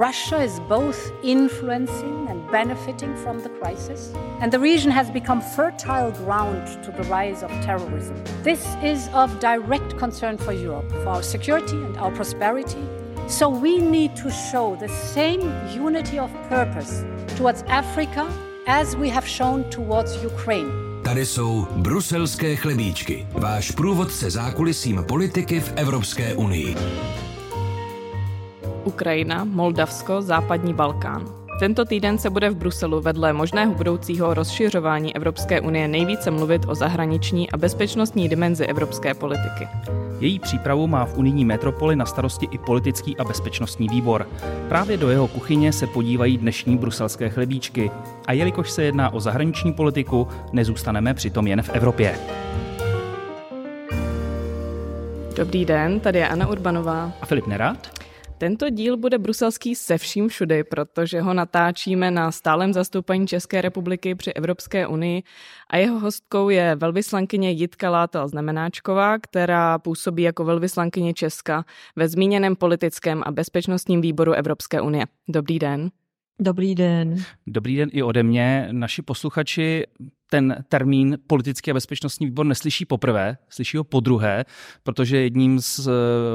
Russia is both influencing and benefiting from the crisis, and the region has become fertile ground to the rise of terrorism. This is of direct concern for Europe, for our security and our prosperity. So we need to show the same unity of purpose towards Africa as we have shown towards Ukraine. Tady jsou bruselské chlebíčky, váš průvodce zákulisím politiky v Evropské unii. Ukrajina, Moldavsko, Západní Balkán. Tento týden se bude v Bruselu vedle možného budoucího rozšiřování Evropské unie nejvíce mluvit o zahraniční a bezpečnostní dimenzi evropské politiky. Její přípravu má v unijní metropoli na starosti i politický a bezpečnostní výbor. Právě do jeho kuchyně se podívají dnešní bruselské chlebíčky. A jelikož se jedná o zahraniční politiku, nezůstaneme přitom jen v Evropě. Dobrý den, tady je Anna Urbanová. A Filip Nerad? Tento díl bude bruselský se vším všudy, protože ho natáčíme na stálem zastoupení České republiky při Evropské unii a jeho hostkou je velvyslankyně Jitka Látel Znamenáčková, která působí jako velvyslankyně Česka ve zmíněném politickém a bezpečnostním výboru Evropské unie. Dobrý den. Dobrý den. Dobrý den i ode mě. Naši posluchači ten termín politický a bezpečnostní výbor neslyší poprvé, slyší ho po druhé, protože jedním z eh,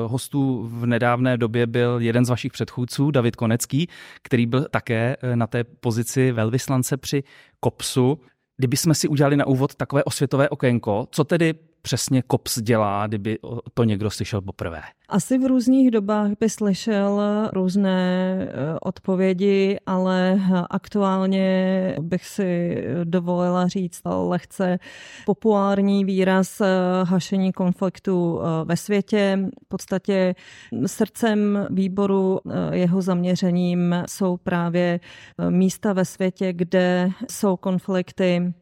hostů v nedávné době byl jeden z vašich předchůdců, David Konecký, který byl také eh, na té pozici velvyslance při KOPSu. Kdyby jsme si udělali na úvod takové osvětové okénko, co tedy přesně COPS dělá, kdyby to někdo slyšel poprvé? Asi v různých dobách by slyšel různé eh, odpovědi, ale aktuálně bych si dovolila říct lehce populární výraz eh, hašení konfliktu eh, ve světě. V podstatě srdcem výboru jeho zaměřením jsou právě místa ve světě, kde jsou konflikty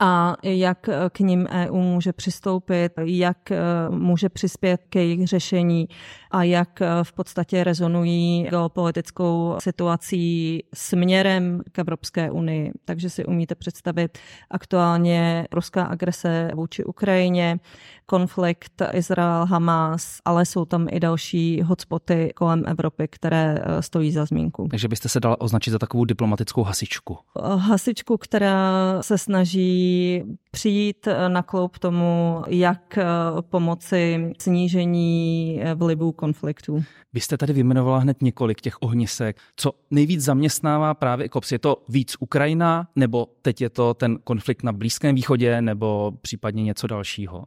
a jak k ním EU může přistoupit, jak e, může přispět k jejich řešení a jak e, v podstatě rezonují geopolitickou situací směrem k Evropské unii. Takže si umíte představit aktuálně ruská agrese vůči Ukrajině, konflikt Izrael-Hamas, ale jsou tam i další hotspoty kolem Evropy, které e, stojí za zmínku. Takže byste se dala označit za takovou diplomatickou hasičku. Hasičku, která se snaží přijít eh, na kloup tomu, jak eh, pomoci snížení eh, vlivu konfliktů. Vy jste tady vyjmenovala hned několik těch ohnisek. Co nejvíc zaměstnává právě KOPS? Je to víc Ukrajina, nebo teď je to ten konflikt na Blízkém východě, nebo případně něco dalšího?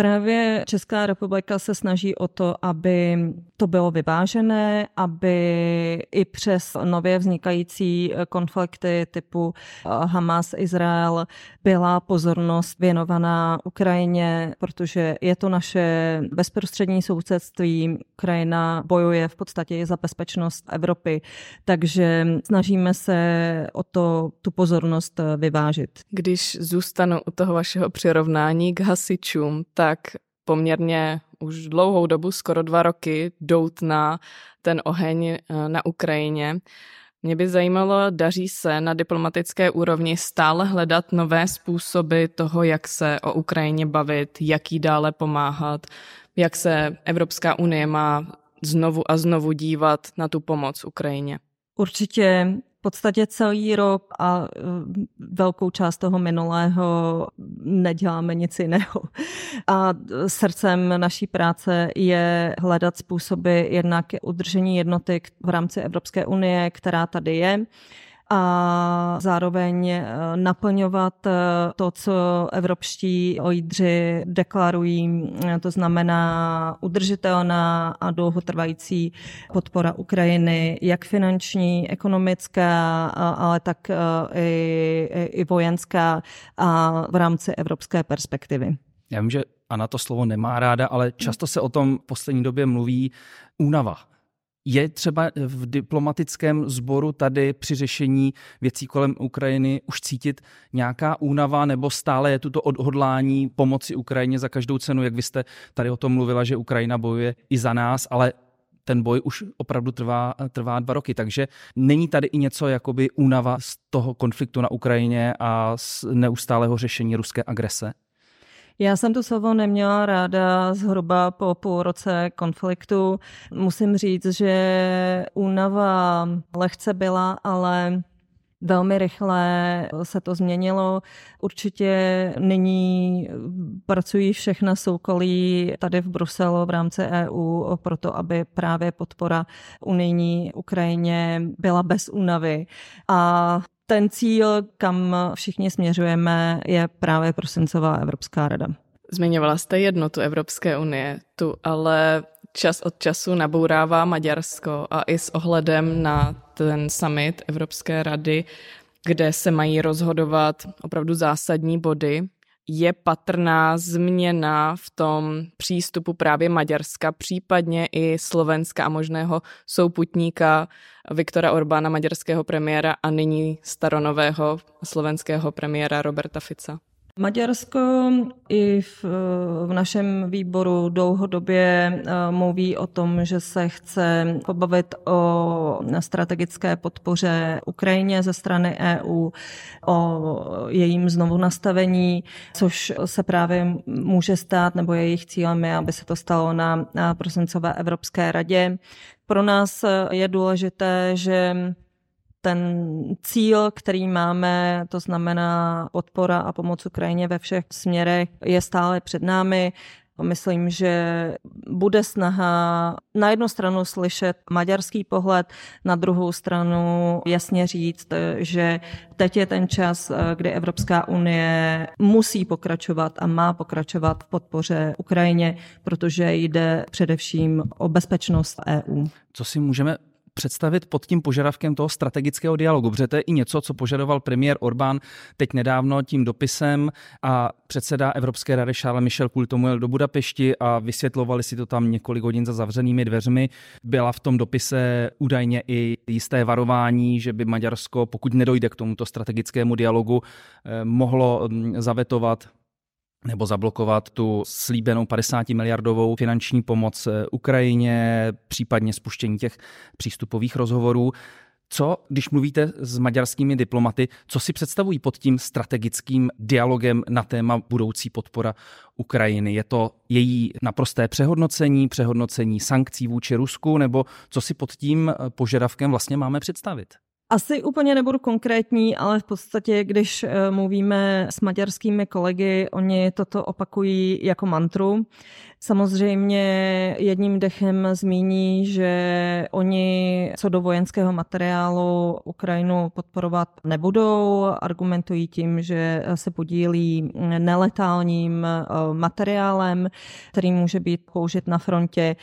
Právě Česká republika se snaží o to, aby to bylo vyvážené, aby i přes nově vznikající konflikty typu eh, Hamas-Izrael byla pozornost věnovaná Ukrajině, protože je to naše bezprostřední sousedství. Ukrajina bojuje v podstatě za bezpečnost Evropy, takže snažíme se o to tu pozornost vyvážit. Když zůstanu u toho vašeho přirovnání k hasičům, tak poměrně už dlouhou dobu, skoro dva roky, doutná ten oheň eh, na Ukrajině. Mě by zajímalo, daří se na diplomatické úrovni stále hledat nové způsoby toho, jak se o Ukrajině bavit, jak jí dále pomáhat, jak se Evropská unie má znovu a znovu dívat na tu pomoc Ukrajině. Určitě podstatě celý rok a e, velkou část toho minulého neděláme nic jiného. A srdcem naší práce je hledat způsoby jednak udržení jednoty v rámci Evropské unie, která tady je, a zároveň eh, naplňovat eh, to, co evropští ojdři deklarují, eh, to znamená udržitelná a dlouhotrvající podpora Ukrajiny, jak finanční, ekonomická, ale tak i, i vojenská a v rámci evropské perspektivy. Já vím, že Ana to slovo nemá ráda, ale často se o tom v poslední době mluví únava je třeba v diplomatickém sboru tady při řešení věcí kolem Ukrajiny už cítit nějaká únava nebo stále je tuto odhodlání pomoci Ukrajině za každou cenu, jak vy jste tady o tom mluvila, že Ukrajina bojuje i za nás, ale ten boj už opravdu trvá, trvá dva roky, takže není tady i něco jakoby únava z toho konfliktu na Ukrajině a z neustálého řešení ruské agrese? Já jsem to slovo neměla ráda zhruba po půl roce konfliktu. Musím říct, že únava lehce byla, ale Velmi rychle se to změnilo. Určitě nyní pracují všechna soukolí tady v Bruselu v rámci EU proto, aby právě podpora unijní Ukrajině byla bez únavy. A ten cíl, kam všichni směřujeme, je právě prosincová Evropská rada. Zmiňovala jste jednotu Evropské unie, tu ale čas od času nabourává Maďarsko a i s ohledem na ten summit Evropské rady, kde se mají rozhodovat opravdu zásadní body, je patrná změna v tom přístupu právě Maďarska, případně i Slovenska a možného souputníka Viktora Orbána, maďarského premiéra a nyní staronového slovenského premiéra Roberta Fica? Maďarsko i v, v našem výboru dlouhodobě eh, mluví o tom, že se chce pobavit o strategické podpoře Ukrajině ze strany EU, o jejím znovu nastavení, což se právě může stát, nebo jejich cílem je, aby se to stalo na, na prosincové Evropské radě. Pro nás je důležité, že ten cíl, který máme, to znamená podpora a pomoc Ukrajině ve všech směrech, je stále před námi. Myslím, že bude snaha na jednu stranu slyšet maďarský pohled, na druhou stranu jasně říct, že teď je ten čas, kdy Evropská unie musí pokračovat a má pokračovat v podpoře Ukrajině, protože jde především o bezpečnost EU. Co si můžeme představit pod tím požadavkem toho strategického dialogu, protože to je i něco, co požadoval premiér Orbán teď nedávno tím dopisem a předseda Evropské rady Charles Michel kvůli tomu jel do Budapešti a vysvětlovali si to tam několik hodin za zavřenými dveřmi. Byla v tom dopise údajně i jisté varování, že by Maďarsko, pokud nedojde k tomuto strategickému dialogu, eh, mohlo mm, zavetovat nebo zablokovat tu slíbenou 50 miliardovou finanční pomoc eh, Ukrajině, případně spuštění těch přístupových rozhovorů. Co, když mluvíte s maďarskými diplomaty, co si představují pod tím strategickým dialogem na téma budoucí podpora Ukrajiny? Je to její naprosté přehodnocení, přehodnocení sankcí vůči Rusku, nebo co si pod tím eh, požadavkem vlastně máme představit? Asi úplně nebudu konkrétní, ale v podstatě, když eh, mluvíme s maďarskými kolegy, oni toto opakují jako mantru. Samozřejmě jedním dechem zmíní, že oni co do vojenského materiálu Ukrajinu podporovat nebudou. Argumentují tím, že se podílí neletálním eh, materiálem, který může být použit na frontě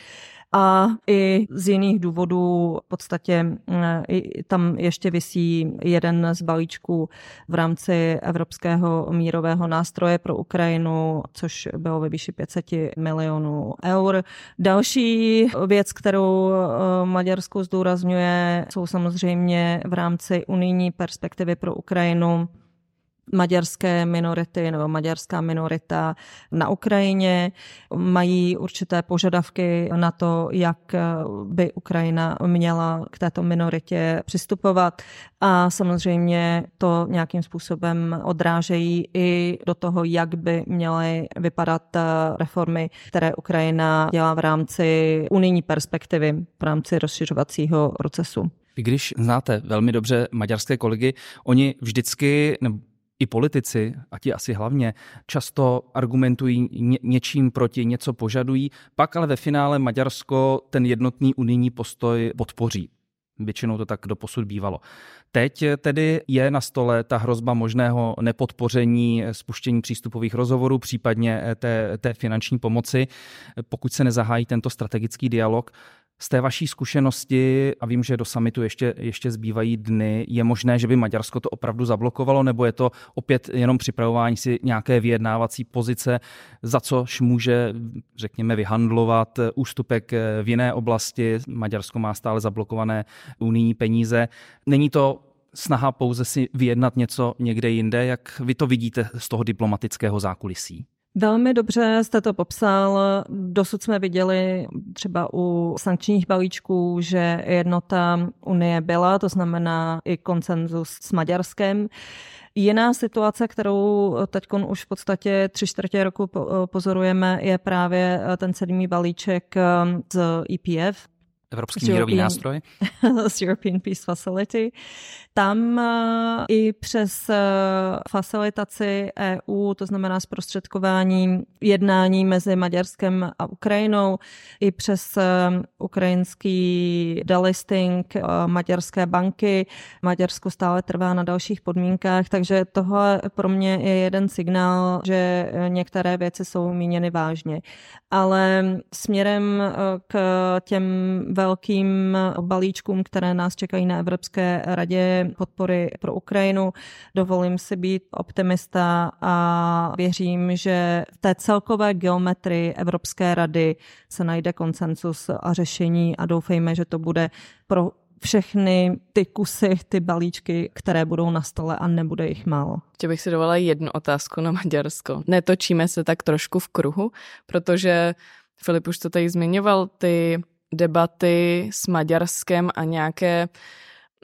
a i z jiných důvodů v podstatě mm, tam ještě vysí jeden z balíčků v rámci Evropského mírového nástroje pro Ukrajinu, což bylo ve výši 500 milionů eur. Další věc, kterou eh, Maďarsko zdůrazňuje, jsou samozřejmě v rámci unijní perspektivy pro Ukrajinu maďarské minority nebo maďarská minorita na Ukrajině. Mají určité požadavky na to, jak by Ukrajina měla k této minoritě přistupovat a samozřejmě to nějakým způsobem odrážejí i do toho, jak by měly vypadat reformy, které Ukrajina dělá v rámci unijní perspektivy, v rámci rozšiřovacího procesu. Když znáte velmi dobře maďarské kolegy, oni vždycky, nebo i politici, a ti asi hlavně, často argumentují ně, něčím proti, něco požadují, pak ale ve finále Maďarsko ten jednotný unijní postoj podpoří. Většinou to tak doposud bývalo. Teď tedy je na stole ta hrozba možného nepodpoření spuštění přístupových rozhovorů, případně té, té finanční pomoci, pokud se nezahájí tento strategický dialog. Z té vaší zkušenosti, a vím, že do samitu ještě, ještě zbývají dny, je možné, že by Maďarsko to opravdu zablokovalo, nebo je to opět jenom připravování si nějaké vyjednávací pozice, za což může, řekněme, vyhandlovat ústupek v jiné oblasti. Maďarsko má stále zablokované unijní peníze. Není to snaha pouze si vyjednat něco někde jinde, jak vy to vidíte z toho diplomatického zákulisí? Velmi dobře jste to popsal. Dosud jsme viděli třeba u sankčních balíčků, že jednota Unie byla, to znamená i konsenzus s Maďarskem. Jiná situace, kterou teď už v podstatě tři čtvrtě roku pozorujeme, je právě ten sedmý balíček z EPF, Evropský mírový nástroj? z European Peace Facility. Tam uh, i přes uh, facilitaci EU, to znamená zprostředkování jednání mezi Maďarskem a Ukrajinou, i přes uh, ukrajinský delisting maďarské banky, Maďarsko stále trvá na dalších podmínkách, takže tohle pro mě je jeden signál, že některé věci jsou míněny vážně. Ale směrem k těm velkým balíčkům, které nás čekají na Evropské radě podpory pro Ukrajinu. Dovolím si být optimista a věřím, že v té celkové geometrii Evropské rady se najde konsensus a řešení a doufejme, že to bude pro všechny ty kusy, ty balíčky, které budou na stole a nebude jich málo. Ještě bych si dovolila jednu otázku na Maďarsko. Netočíme se tak trošku v kruhu, protože Filip už to tady zmiňoval, ty debaty s Maďarskem a nějaké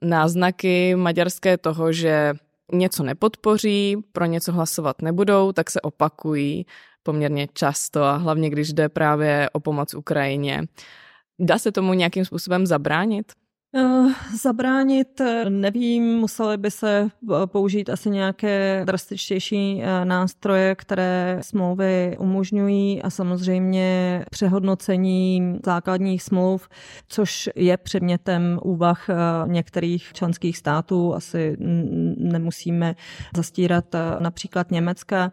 náznaky maďarské toho, že něco nepodpoří, pro něco hlasovat nebudou, tak se opakují poměrně často a hlavně když jde právě o pomoc Ukrajině. Dá se tomu nějakým způsobem zabránit? Eh, zabránit eh, nevím, museli by se eh, použít asi nějaké drastičtější nástroje, které smlouvy umožňují a samozřejmě přehodnocení základních smluv, což je předmětem úvah některých členských států. Asi nemusíme zastírat například Německa.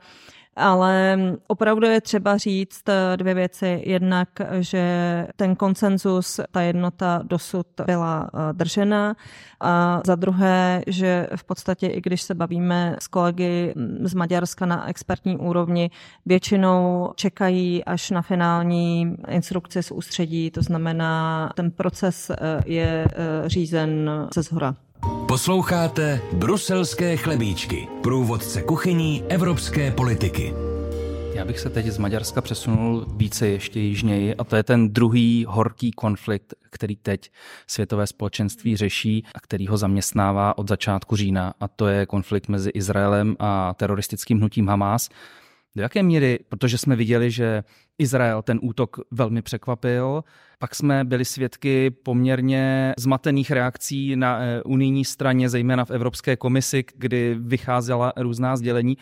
Ale opravdu je třeba říct eh, dvě věci. Jednak, že ten konsenzus, ta jednota dosud byla eh, držena. A za druhé, že v podstatě, i když se bavíme s kolegy mm, z Maďarska na expertní úrovni, většinou čekají až na finální instrukci z ústředí, to znamená, ten proces eh, je řízen ze zhora. Posloucháte Bruselské chlebíčky, průvodce kuchyní evropské politiky. Já bych se teď z Maďarska přesunul více ještě jižněji a to je ten druhý horký konflikt, který teď světové společenství řeší a který ho zaměstnává od začátku října a to je konflikt mezi Izraelem a teroristickým hnutím Hamas. Do jaké míry, protože jsme viděli, že Izrael ten útok velmi překvapil, pak jsme byli svědky poměrně zmatených reakcí na eh, unijní straně, zejména v Evropské komisi, kdy vycházela různá sdělení.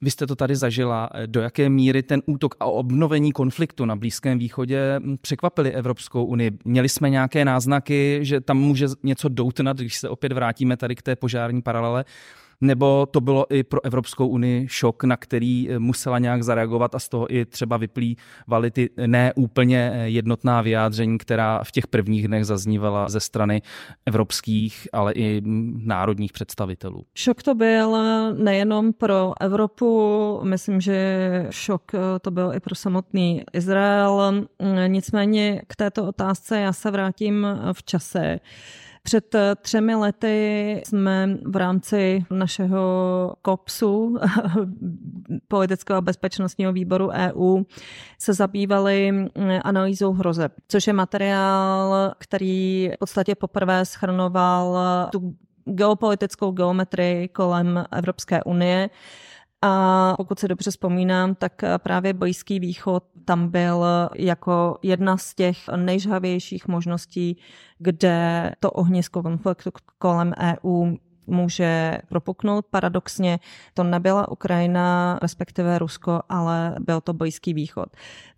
Vy jste to tady zažila. Do jaké míry ten útok a obnovení konfliktu na Blízkém východě překvapili Evropskou unii? Měli jsme nějaké náznaky, že tam může něco doutnat, když se opět vrátíme tady k té požární paralele? Nebo to bylo i pro Evropskou unii šok, na který eh, musela nějak zareagovat a z toho i třeba vyplývaly ty neúplně eh, jednotná vyjádření, která v těch prvních dnech zaznívala ze strany evropských, ale i národních představitelů. Šok to byl nejenom pro Evropu, myslím, že šok eh, to byl i pro samotný Izrael. Nicméně k této otázce já se vrátím v čase. Před eh, třemi lety jsme v rámci našeho KOPSu, politického bezpečnostního výboru EU, se zabývali mm, analýzou hrozeb, což je materiál, který v podstatě poprvé schrnoval tu geopolitickou geometrii kolem Evropské unie a pokud se dobře vzpomínám, tak právě Blízký východ tam byl jako jedna z těch nejžhavějších možností, kde to ohnisko konfliktu kolem EU může propuknout. Paradoxně to nebyla Ukrajina, respektive Rusko, ale byl to Blízký východ.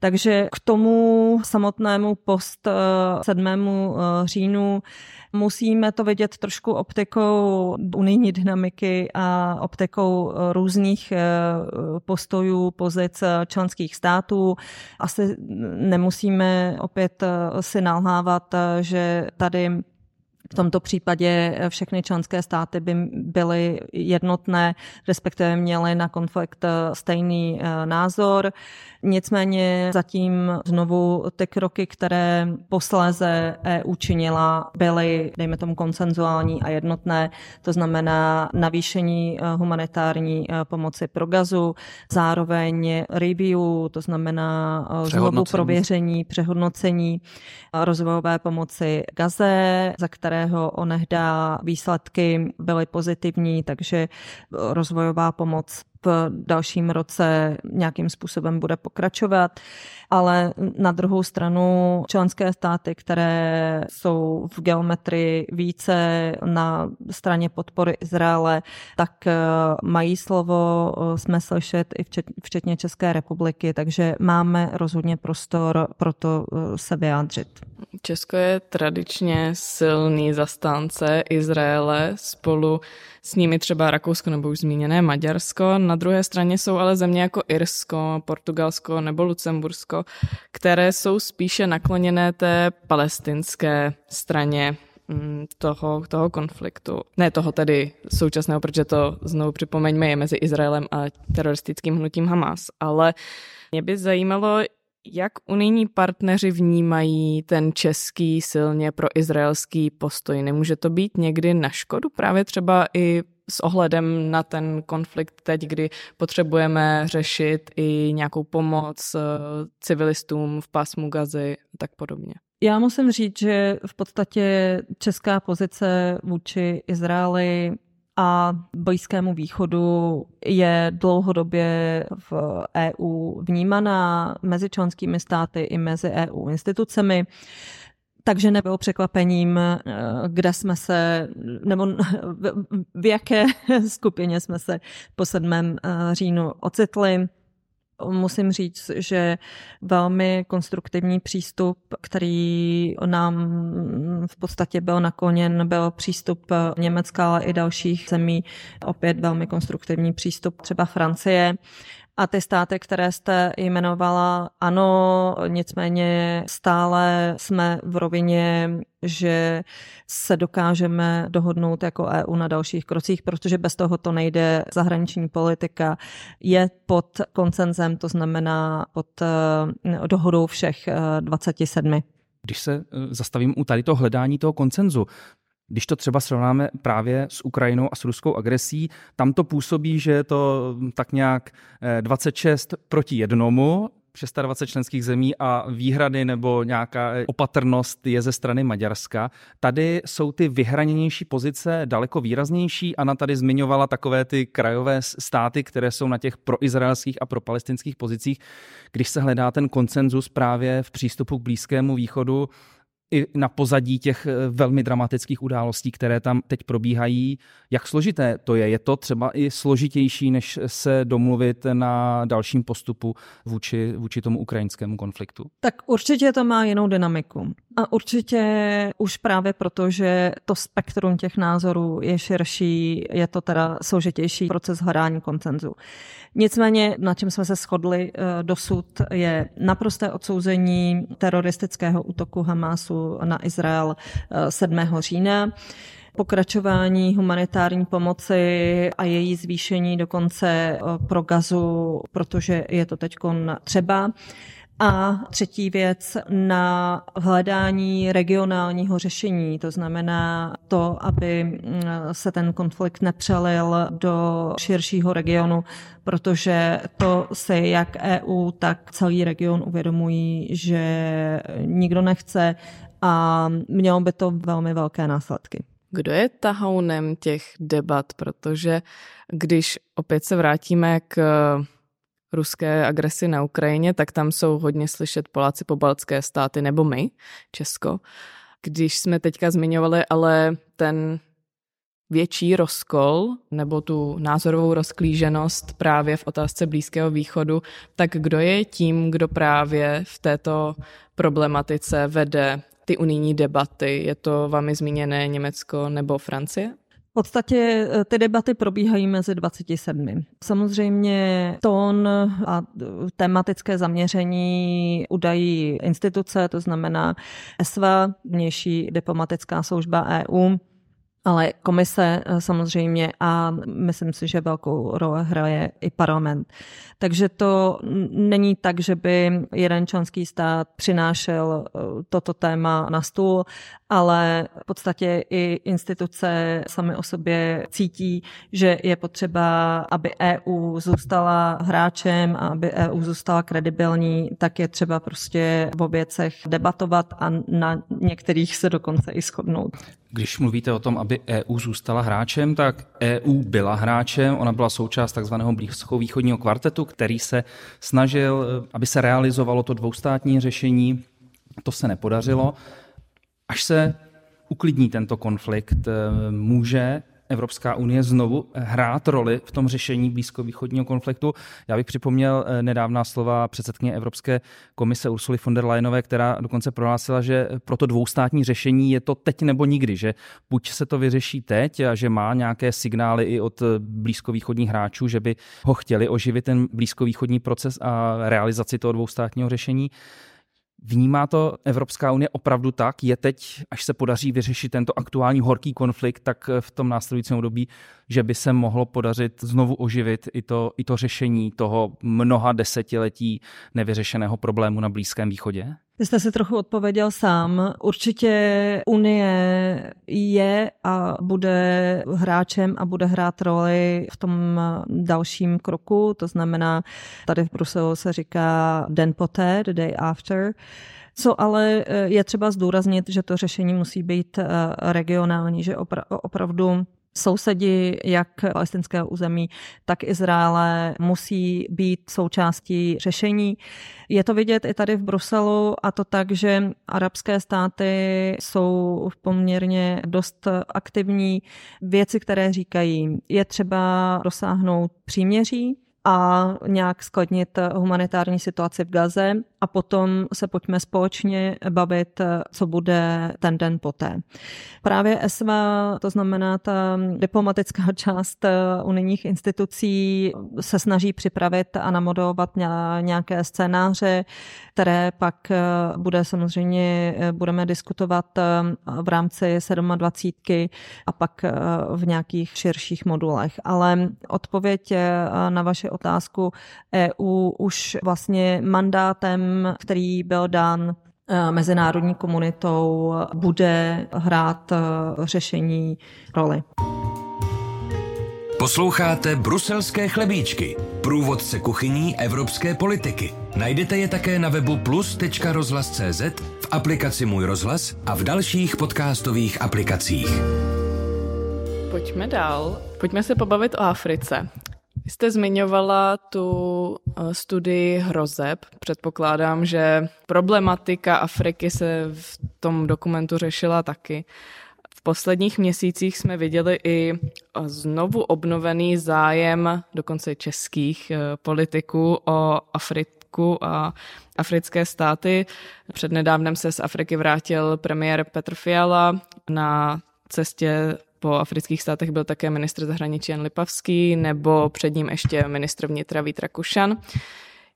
Takže k tomu samotnému post 7. Eh, eh, říjnu musíme to vidět trošku optikou unijní dynamiky a optikou různých eh, postojů, pozic členských států. Asi nemusíme opět si nalhávat, že tady v tomto případě všechny členské státy by byly jednotné, respektive měly na konflikt stejný názor. Nicméně zatím znovu ty kroky, které posléze EU činila, byly, dejme tomu, konsenzuální a jednotné. To znamená navýšení eh, humanitární eh, pomoci pro gazu, zároveň review, to znamená eh, znovu prověření, přehodnocení rozvojové pomoci Gaze, za kterého onehdá výsledky byly pozitivní, takže rozvojová pomoc v dalším roce nějakým způsobem bude pokračovat, ale na druhou stranu členské státy, které jsou v geometrii více na straně podpory Izraele, tak eh, mají slovo, eh, jsme slyšet i včetně České republiky, takže máme rozhodně prostor pro to eh, se vyjádřit. Česko je tradičně silný zastánce Izraele spolu s nimi třeba Rakousko nebo už zmíněné Maďarsko. Na druhé straně jsou ale země jako Irsko, Portugalsko nebo Lucembursko, které jsou spíše nakloněné té palestinské straně mm, toho, toho konfliktu. Ne toho tedy současného, protože to znovu připomeňme je mezi Izraelem a teroristickým hnutím Hamas, ale mě by zajímalo, jak unijní partneři vnímají ten český silně pro izraelský postoj? Nemůže to být někdy na škodu právě třeba i s ohledem na ten konflikt teď, kdy potřebujeme řešit i nějakou pomoc eh, civilistům v pásmu Gazy a tak podobně? Já musím říct, že v podstatě česká pozice vůči Izraeli a Blízkému východu je dlouhodobě v EU vnímaná mezi členskými státy i mezi EU institucemi. Takže nebylo překvapením, eh, kde jsme se, nebo v jaké skupině jsme se po 7. Eh, říjnu ocitli musím říct, že velmi konstruktivní přístup, který nám v podstatě byl nakloněn, byl přístup Německa, ale i dalších zemí, opět velmi konstruktivní přístup třeba Francie. A ty státy, které jste jmenovala, ano, nicméně stále jsme v rovině, že se dokážeme dohodnout jako EU na dalších krocích, protože bez toho to nejde. Zahraniční politika je pod koncenzem, to znamená pod eh, dohodou všech 27. Eh, Když se eh, zastavím u tady toho hledání toho koncenzu, když to třeba srovnáme právě s Ukrajinou a s ruskou agresí, tam to působí, že je to tak nějak 26 eh, proti jednomu, 26 členských zemí a výhrady nebo nějaká opatrnost je ze strany Maďarska. Tady jsou ty vyhraněnější pozice daleko výraznější. Ana tady zmiňovala takové ty krajové státy, které jsou na těch proizraelských a propalestinských pozicích. Když se hledá ten konsenzus právě v přístupu k Blízkému východu, i na pozadí těch eh, velmi dramatických událostí, které tam teď probíhají. Jak složité to je? Je to třeba i složitější, než se domluvit na dalším postupu vůči, vůči tomu ukrajinskému konfliktu? Tak určitě to má jinou dynamiku. A určitě už právě proto, že to spektrum těch názorů je širší, je to teda složitější proces hledání koncenzu. Nicméně, na čem jsme se shodli eh, dosud, je naprosté odsouzení teroristického útoku Hamásu na Izrael 7. Eh, října pokračování humanitární pomoci a její zvýšení dokonce eh, pro gazu, protože je to teď třeba. A třetí věc na hledání regionálního řešení, to znamená to, aby mm, se ten konflikt nepřelil do širšího regionu, protože to si jak EU, tak celý region uvědomují, že nikdo nechce a mělo by to velmi velké následky. Kdo je tahounem těch debat? Protože když opět se vrátíme k ruské agresi na Ukrajině, tak tam jsou hodně slyšet Poláci, pobaltské státy nebo my, Česko. Když jsme teďka zmiňovali ale ten větší rozkol nebo tu názorovou rozklíženost právě v otázce Blízkého východu, tak kdo je tím, kdo právě v této problematice vede ty unijní debaty? Je to vámi zmíněné Německo nebo Francie? Podstatě eh, ty debaty probíhají mezi 27. Samozřejmě tón a tematické zaměření udají instituce, to znamená ESVA, vnější diplomatická služba EU, ale komise eh, samozřejmě a myslím si, že velkou roli hraje i parlament. Takže to není tak, že by jeden členský stát přinášel eh, toto téma na stůl, ale v podstatě i instituce sami o sobě cítí, že je potřeba, aby EU zůstala hráčem a aby EU zůstala kredibilní, tak je třeba prostě o věcech debatovat a na některých se dokonce i shodnout. Když mluvíte o tom, aby EU zůstala hráčem, tak EU byla hráčem, ona byla součást takzvaného blízkovýchodního kvartetu, který se snažil, aby se realizovalo to dvoustátní řešení. To se nepodařilo. Až se uklidní tento konflikt, může Evropská unie znovu hrát roli v tom řešení blízkovýchodního konfliktu. Já bych připomněl eh, nedávná slova předsedkyně Evropské komise Ursuly von der Leyenové, která dokonce prohlásila, že pro to dvoustátní řešení je to teď nebo nikdy, že buď se to vyřeší teď a že má nějaké signály i od blízkovýchodních hráčů, že by ho chtěli oživit ten blízkovýchodní proces a realizaci toho dvoustátního řešení, Vnímá to Evropská unie opravdu tak? Je teď, až se podaří vyřešit tento aktuální horký konflikt, tak v tom následujícím období, že by se mohlo podařit znovu oživit i to, i to řešení toho mnoha desetiletí nevyřešeného problému na Blízkém východě? Vy jste si trochu odpověděl sám. Určitě Unie je a bude hráčem a bude hrát roli v tom dalším kroku, to znamená, tady v Bruselu se říká den poté, the day after. Co ale je třeba zdůraznit, že to řešení musí být eh, regionální, že opravdu Sousedi jak palestinského území, tak Izraele musí být součástí řešení. Je to vidět i tady v Bruselu a to tak, že arabské státy jsou poměrně dost aktivní. Věci, které říkají, je třeba dosáhnout příměří, a nějak skladnit humanitární situaci v Gaze a potom se pojďme společně bavit, co bude ten den poté. Právě ESVA, to znamená ta diplomatická část unijních institucí, se snaží připravit a namodelovat nějaké scénáře, které pak bude samozřejmě, budeme diskutovat v rámci 27 a pak v nějakých širších modulech. Ale odpověď na vaše otázku EU už vlastně mandátem, který byl dán eh, mezinárodní komunitou, bude hrát eh, řešení roli. Posloucháte Bruselské chlebíčky, průvodce kuchyní evropské politiky. Najdete je také na webu plus.rozhlas.cz, v aplikaci Můj rozhlas a v dalších podcastových aplikacích. Pojďme dál. Pojďme se pobavit o Africe. Jste zmiňovala tu eh, studii hrozeb. Předpokládám, že problematika Afriky se v tom dokumentu řešila taky. V posledních měsících jsme viděli i eh, znovu obnovený zájem dokonce českých eh, politiků o Afriku a africké státy. Přednedávnem se z Afriky vrátil premiér Petr Fiala na cestě po afrických státech byl také ministr zahraničí Jan Lipavský nebo před ním ještě ministr vnitra Vít Rakušan.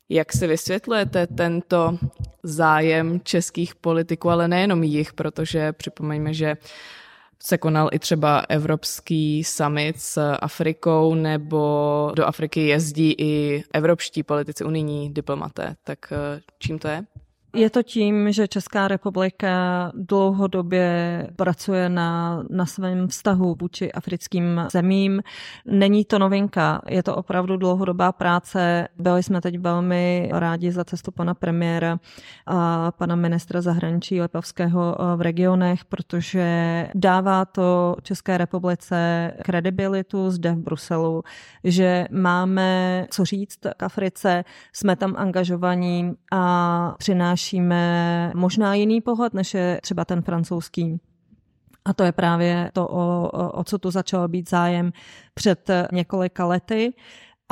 Jak si vysvětlujete tento zájem českých politiků, ale nejenom jich, protože připomeňme, že se konal i třeba Evropský summit s Afrikou, nebo do Afriky jezdí i evropští politici, unijní diplomaté. Tak eh, čím to je? Je to tím, že Česká republika dlouhodobě pracuje na, na svém vztahu vůči africkým zemím. Není to novinka, je to opravdu dlouhodobá práce. Byli jsme teď velmi rádi za cestu pana premiéra a pana ministra zahraničí Lepavského v regionech, protože dává to České republice kredibilitu zde v Bruselu, že máme co říct k Africe, jsme tam angažovaní a přináší přinášíme možná jiný pohled, než je třeba ten francouzský. A to je právě to, o, o co tu začal být zájem před několika lety.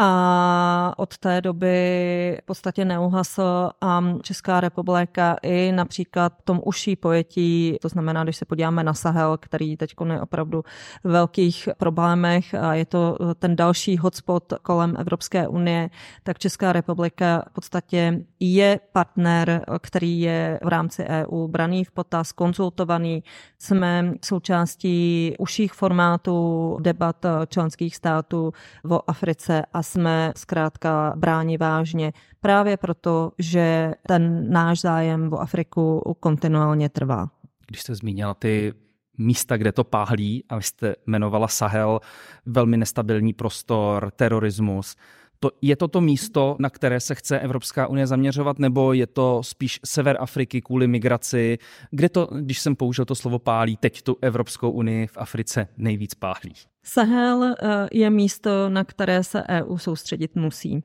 A od té doby v podstatě neuhasl a Česká republika i například v tom užší pojetí, to znamená, když se podíváme na Sahel, který teď je opravdu v velkých problémech a je to ten další hotspot kolem Evropské unie, tak Česká republika v podstatě je partner, který je v rámci EU braný v potaz, konzultovaný. Jsme součástí užších formátů debat členských států o Africe a jsme zkrátka bráni vážně právě proto, že ten náš zájem o Afriku kontinuálně trvá. Když jste zmínila ty místa, kde to páhlí, a vy jste jmenovala Sahel, velmi nestabilní prostor, terorismus, to, je to to místo, na které se chce Evropská unie zaměřovat, nebo je to spíš sever Afriky kvůli migraci? Kde to, když jsem použil to slovo pálí, teď tu Evropskou unii v Africe nejvíc pálí? Sahel eh, je místo, na které se EU soustředit musí.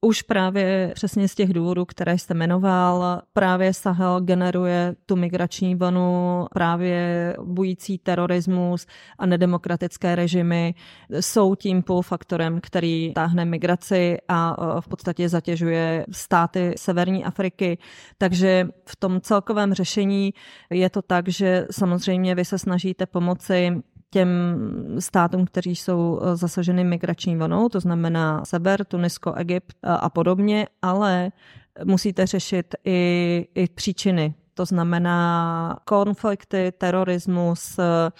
Už právě přesně z těch důvodů, které jste jmenoval, právě Sahel generuje tu migrační vlnu, právě bující terorismus a nedemokratické režimy jsou tím faktorem, který táhne migraci a e, v podstatě zatěžuje státy Severní Afriky. Takže v tom celkovém řešení je to tak, že samozřejmě vy se snažíte pomoci těm státům, kteří jsou eh, zasaženy migrační vlnou, to znamená Sever, Tunisko, Egypt eh, a podobně, ale musíte řešit i, i příčiny. To znamená konflikty, terorismus, eh,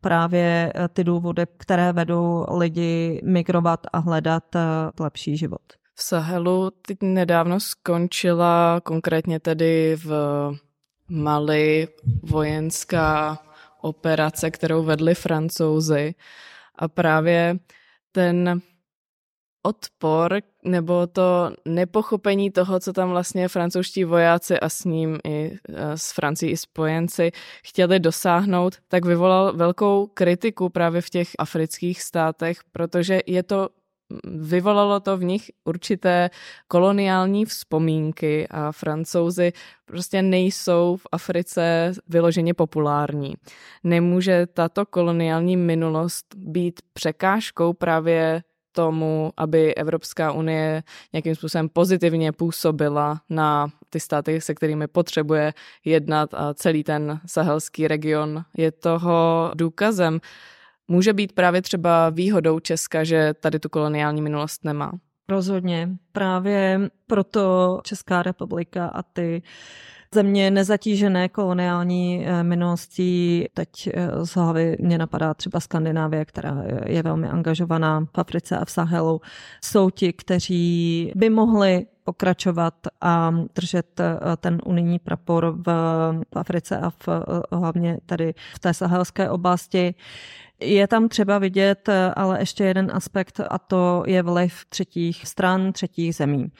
právě ty důvody, které vedou lidi migrovat a hledat lepší život. V Sahelu teď nedávno skončila konkrétně tedy v Mali vojenská operace, kterou vedli francouzi. A právě ten odpor nebo to nepochopení toho, co tam vlastně francouzští vojáci a s ním i e, s Francií i spojenci chtěli dosáhnout, tak vyvolal velkou kritiku právě v těch afrických státech, protože je to vyvolalo to v nich určité koloniální vzpomínky a francouzi prostě nejsou v Africe vyloženě populární. Nemůže tato koloniální minulost být překážkou právě tomu, aby Evropská unie nějakým způsobem pozitivně působila na ty státy, se kterými potřebuje jednat a celý ten sahelský region je toho důkazem může být právě třeba výhodou Česka, že tady tu koloniální minulost nemá. Rozhodně. Právě proto Česká republika a ty země nezatížené koloniální eh, minulostí. Teď eh, z hlavy mě napadá třeba Skandinávie, která je velmi angažovaná v Africe a v Sahelu. Jsou ti, kteří by mohli pokračovat a držet eh, ten unijní prapor v Africe a v, hlavně tady v té sahelské oblasti. Je tam třeba vidět ale ještě jeden aspekt a to je vliv třetích stran, třetích zemí.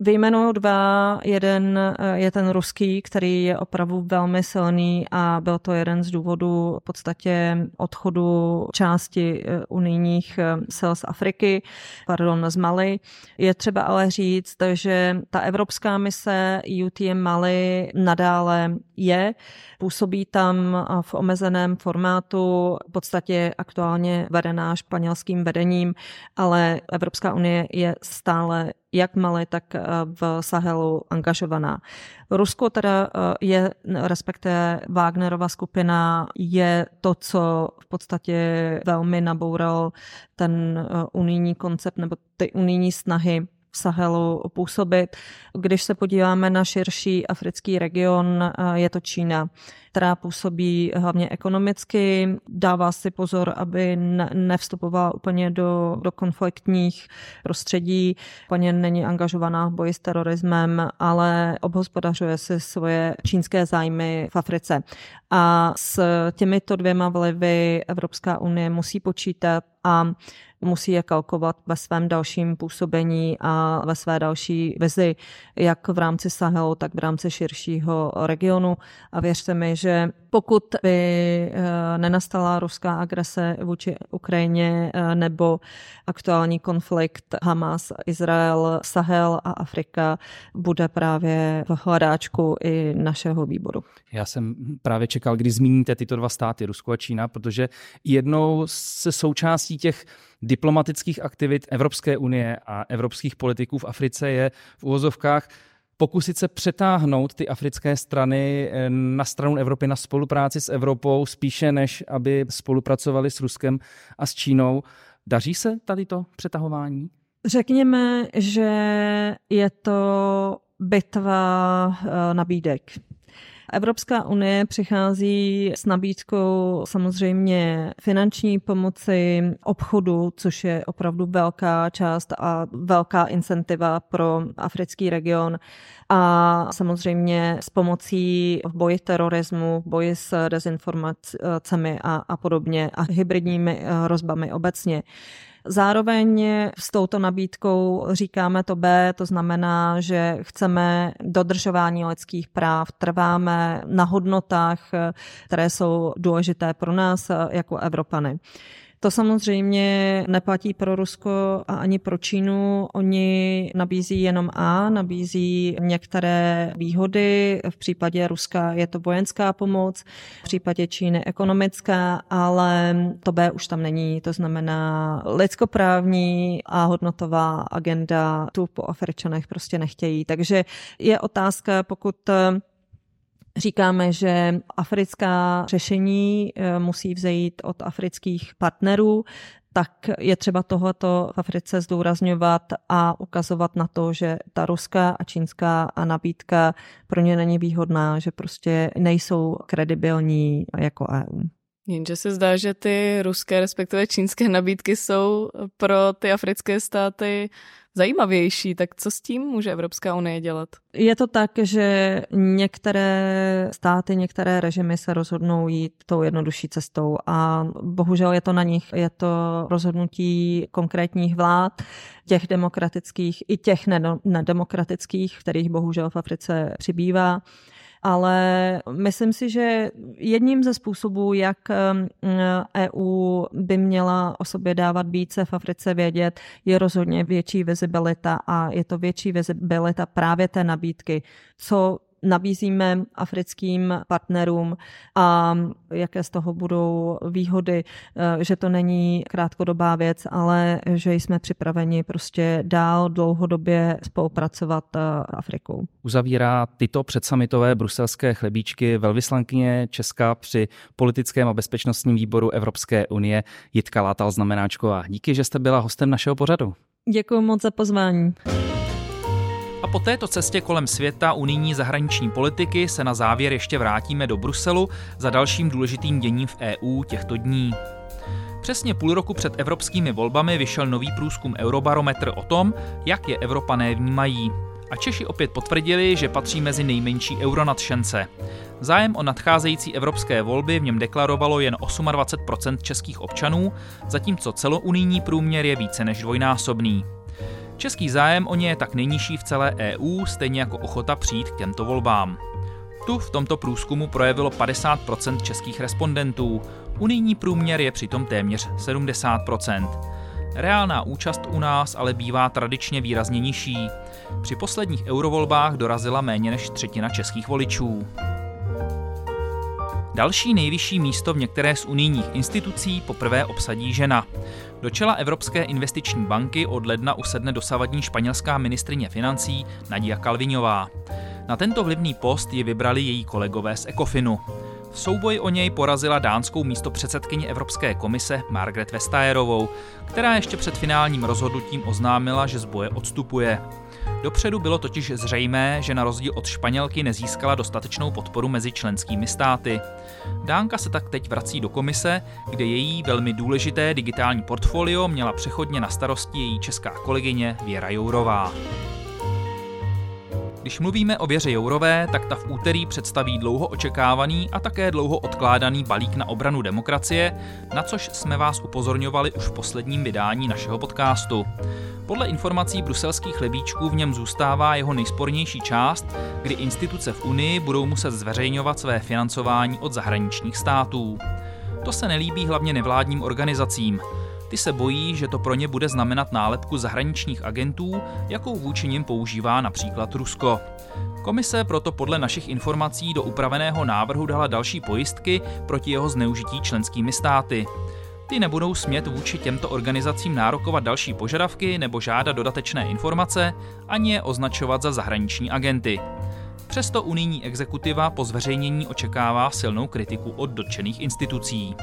Vyjmenuju dva. Jeden eh, je ten ruský, který je opravdu velmi silný a byl to jeden z důvodů v podstatě odchodu části eh, unijních eh, sil z Afriky, pardon, z Mali. Je třeba ale říct, že ta evropská mise UTM Mali nadále je. Působí tam v omezeném formátu, v podstatě aktuálně vedená španělským vedením, ale Evropská unie je stále jak Mali, tak eh, v Sahelu angažovaná. Rusko teda eh, je, respektive Wagnerova skupina, je to, co v podstatě velmi naboural ten eh, unijní koncept nebo ty unijní snahy v Sahelu působit. Když se podíváme na širší africký region, je to Čína která působí hlavně ekonomicky, dává si pozor, aby nevstupovala úplně do, do konfliktních prostředí, úplně není angažovaná v boji s terorismem, ale obhospodařuje si svoje čínské zájmy v Africe. A s těmito dvěma vlivy Evropská unie musí počítat a musí je kalkovat ve svém dalším působení a ve své další vizi, jak v rámci Sahelu, tak v rámci širšího regionu. A věřte mi, Takže pokud by eh, nenastala ruská agrese vůči Ukrajině eh, nebo aktuální konflikt Hamas, Izrael, Sahel a Afrika, bude právě v hledáčku i našeho výboru. Já jsem právě čekal, kdy zmíníte tyto dva státy, Rusko a Čína, protože jednou se součástí těch diplomatických aktivit Evropské unie a evropských politiků v Africe je v uvozovkách pokusit se přetáhnout ty africké strany eh, na stranu Evropy, na spolupráci s Evropou, spíše než aby spolupracovali s Ruskem a s Čínou. Daří se tady to přetahování? Řekněme, že je to bitva eh, nabídek. Evropská unie přichází s nabídkou samozřejmě finanční pomoci obchodu, což je opravdu velká část a velká incentiva pro africký region a samozřejmě s pomocí v boji terorismu, v boji s dezinformacemi a, a podobně a hybridními hrozbami obecně. Zároveň s touto nabídkou říkáme to B, to znamená, že chceme dodržování lidských práv, trváme na hodnotách, které jsou důležité pro nás jako Evropany. To samozřejmě neplatí pro Rusko a ani pro Čínu. Oni nabízí jenom A, nabízí některé výhody. V případě Ruska je to vojenská pomoc, v případě Číny ekonomická, ale to B už tam není. To znamená lidskoprávní a hodnotová agenda tu po Afričanech prostě nechtějí. Takže je otázka, pokud Říkáme, že africká řešení eh, musí vzejít od afrických partnerů, tak je třeba tohoto v Africe zdůrazňovat a ukazovat na to, že ta ruská a čínská nabídka pro ně není výhodná, že prostě nejsou kredibilní jako EU. Jenže se zdá, že ty ruské, respektive čínské nabídky jsou pro ty africké státy zajímavější, tak co s tím může Evropská unie dělat? Je to tak, že některé státy, některé režimy se rozhodnou jít tou jednodušší cestou a bohužel je to na nich, je to rozhodnutí konkrétních vlád, těch demokratických i těch nedemokratických, kterých bohužel v Africe přibývá ale myslím si, že jedním ze způsobů, jak EU by měla o sobě dávat více v Africe vědět, je rozhodně větší vizibilita a je to větší vizibilita právě té nabídky, co nabízíme africkým partnerům a jaké z toho budou výhody, eh, že to není krátkodobá věc, ale že jsme připraveni prostě dál dlouhodobě spolupracovat eh, Afrikou. Uzavírá tyto předsamitové bruselské chlebíčky velvyslankyně Česká při politickém a bezpečnostním výboru Evropské unie Jitka Látal znamenáčková. Díky, že jste byla hostem našeho pořadu. Děkuji moc za pozvání. A po této cestě kolem světa unijní zahraniční politiky se na závěr ještě vrátíme do Bruselu za dalším důležitým děním v EU těchto dní. Přesně půl roku před evropskými volbami vyšel nový průzkum Eurobarometr o tom, jak je Evropané vnímají. A Češi opět potvrdili, že patří mezi nejmenší euronadšence. Zájem o nadcházející evropské volby v něm deklarovalo jen 28% českých občanů, zatímco celounijní průměr je více než dvojnásobný. Český zájem o ně je tak nejnižší v celé EU, stejně jako ochota přijít k těmto volbám. Tu v tomto průzkumu projevilo 50% českých respondentů, unijní průměr je přitom téměř 70%. Reálná účast u nás ale bývá tradičně výrazně nižší. Při posledních eurovolbách dorazila méně než třetina českých voličů. Další nejvyšší místo v některé z unijních institucí poprvé obsadí žena. Do čela Evropské investiční banky od ledna usedne dosavadní španělská ministrině financí Nadia Kalviňová. Na tento vlivný post ji vybrali její kolegové z Ecofinu. V souboji o něj porazila dánskou místopředsedkyni Evropské komise Margaret Vestagerovou, která ještě před finálním rozhodnutím oznámila, že z boje odstupuje. Dopředu bylo totiž zřejmé, že na rozdíl od Španělky nezískala dostatečnou podporu mezi členskými státy. Dánka se tak teď vrací do komise, kde její velmi důležité digitální portfolio měla přechodně na starosti její česká kolegyně Věra Jourová. Když mluvíme o Věře Jourové, tak ta v úterý představí dlouho očekávaný a také dlouho odkládaný balík na obranu demokracie, na což jsme vás upozorňovali už v posledním vydání našeho podcastu. Podle informací bruselských chlebíčků v něm zůstává jeho nejspornější část, kdy instituce v Unii budou muset zveřejňovat své financování od zahraničních států. To se nelíbí hlavně nevládním organizacím. Ty se bojí, že to pro ně bude znamenat nálepku zahraničních agentů, jakou vůči nim používá například Rusko. Komise proto podle našich informací do upraveného návrhu dala další pojistky proti jeho zneužití členskými státy. Ty nebudou smět vůči těmto organizacím nárokovat další požadavky nebo žádat dodatečné informace, ani je označovat za zahraniční agenty. Přesto unijní exekutiva po zveřejnění očekává silnou kritiku od dotčených institucí.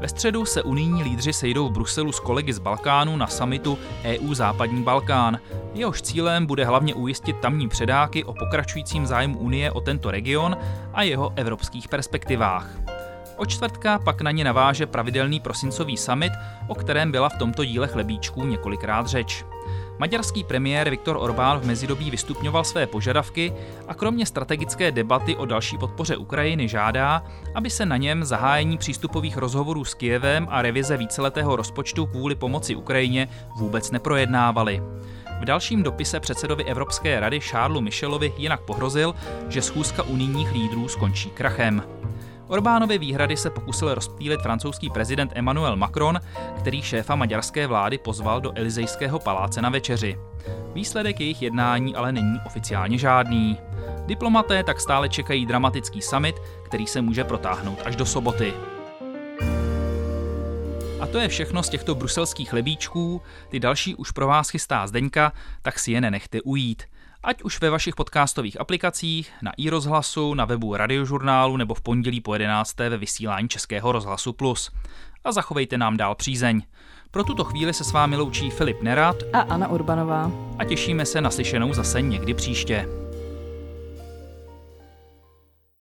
Ve středu se unijní lídři sejdou v Bruselu s kolegy z Balkánu na samitu EU Západní Balkán. Jehož cílem bude hlavně ujistit tamní předáky o pokračujícím zájmu Unie o tento region a jeho evropských perspektivách. O čtvrtka pak na ně naváže pravidelný prosincový summit, o kterém byla v tomto díle chlebíčků několikrát řeč. Maďarský premiér Viktor Orbán v mezidobí vystupňoval své požadavky a kromě strategické debaty o další podpoře Ukrajiny žádá, aby se na něm zahájení přístupových rozhovorů s Kijevem a revize víceletého rozpočtu kvůli pomoci Ukrajině vůbec neprojednávaly. V dalším dopise předsedovi Evropské rady Charlesu Michelovi jinak pohrozil, že schůzka unijních lídrů skončí krachem. Orbánovy výhrady se pokusil rozptýlit francouzský prezident Emmanuel Macron, který šéfa maďarské vlády pozval do Elizejského paláce na večeři. Výsledek jejich jednání ale není oficiálně žádný. Diplomaté tak stále čekají dramatický summit, který se může protáhnout až do soboty. A to je všechno z těchto bruselských lebíčků, ty další už pro vás chystá Zdeňka, tak si je nenechte ujít – ať už ve vašich podcastových aplikacích, na i rozhlasu, na webu radiožurnálu nebo v pondělí po 11. ve vysílání Českého rozhlasu Plus. A zachovejte nám dál přízeň. Pro tuto chvíli se s vámi loučí Filip Nerad a Anna Urbanová. A těšíme se na slyšenou zase někdy příště.